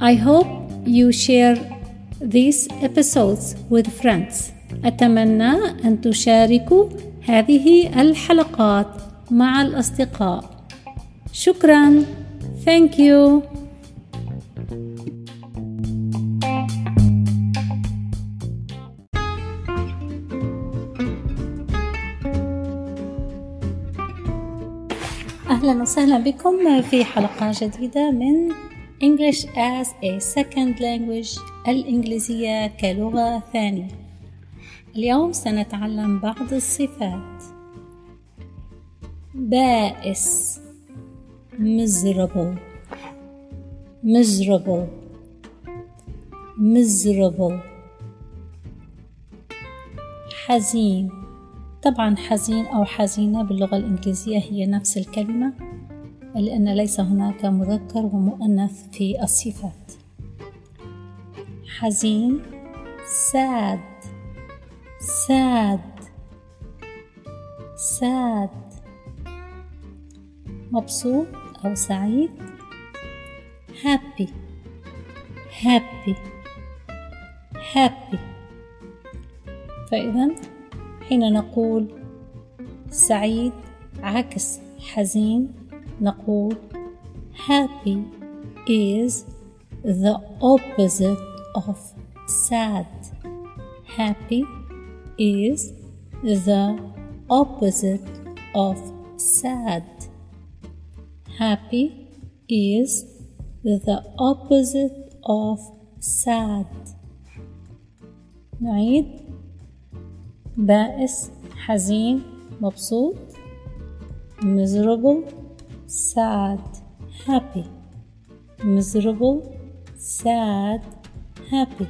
I hope you share these episodes with friends. أتمنى أن تشاركوا هذه الحلقات مع الأصدقاء. شكرا. Thank you. أهلا وسهلا بكم في حلقة جديدة من English as a Second Language الإنجليزية كلغة ثانية. اليوم سنتعلم بعض الصفات. بائس miserable miserable miserable حزين. طبعا حزين أو حزينة باللغة الإنجليزية هي نفس الكلمة لأن ليس هناك مذكر ومؤنث في الصفات. حزين sad sad sad مبسوط أو سعيد؟ happy happy happy. فإذا حين نقول سعيد عكس حزين نقول happy is the opposite of sad happy is the opposite of sad happy is the opposite of sad نعيد بائس حزين مبسوط miserable sad happy miserable sad happy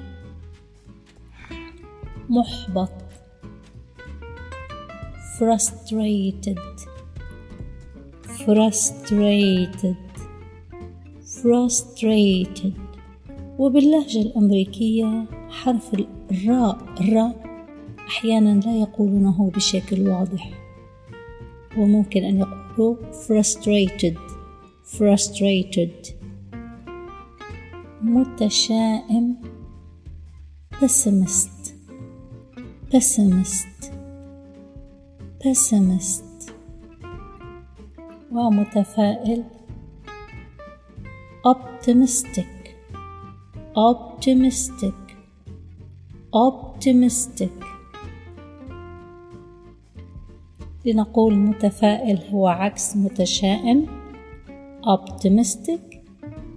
محبط frustrated frustrated frustrated وباللهجة الأمريكية حرف الراء الراء أحيانا لا يقولونه بشكل واضح وممكن أن يقولوا frustrated frustrated متشائم pessimist pessimist pessimist ومتفائل optimistic optimistic optimistic لنقول متفائل هو عكس متشائم optimistic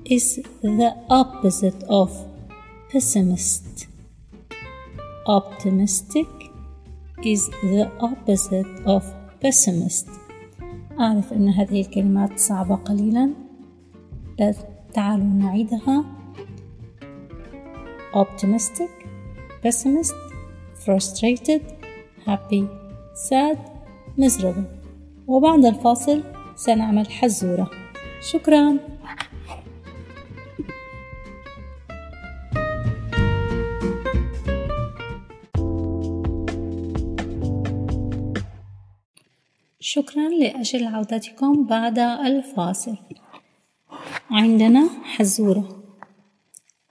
is the opposite of pessimist optimistic is the opposite of pessimist أعرف أن هذه الكلمات صعبة قليلا تعالوا نعيدها optimistic pessimist frustrated happy sad miserable وبعد الفاصل سنعمل حزورة. شكرا. شكرا لأجل عودتكم بعد الفاصل. عندنا حزورة.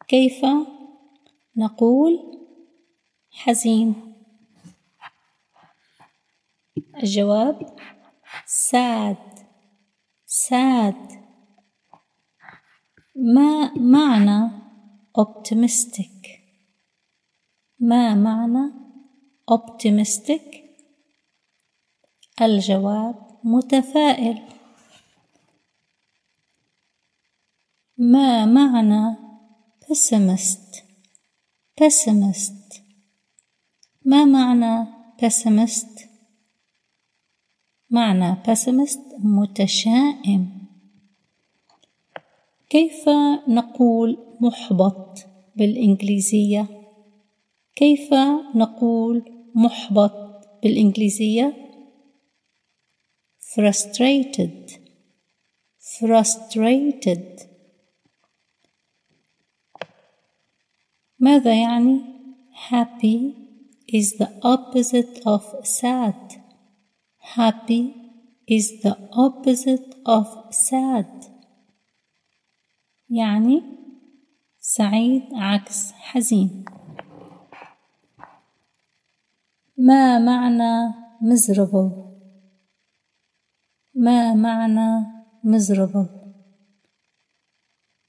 كيف نقول حزين؟ الجواب sad sad ما معنى optimistic ما معنى optimistic الجواب متفائل ما معنى pessimist pessimist ما معنى pessimist معنى pessimist متشائم. كيف نقول محبط بالإنجليزية؟ كيف نقول محبط بالإنجليزية؟ frustrated frustrated. ماذا يعني؟ happy is the opposite of sad. Happy is the opposite of sad يعني سعيد عكس حزين ما معنى miserable ما معنى miserable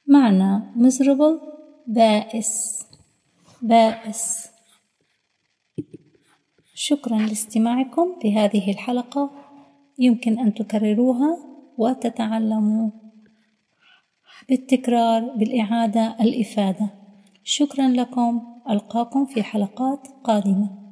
معنى miserable بائس بائس شكرا لاستماعكم لهذه الحلقة. يمكن أن تكرروها وتتعلموا بالتكرار بالإعادة الإفادة. شكرا لكم. ألقاكم في حلقات قادمة.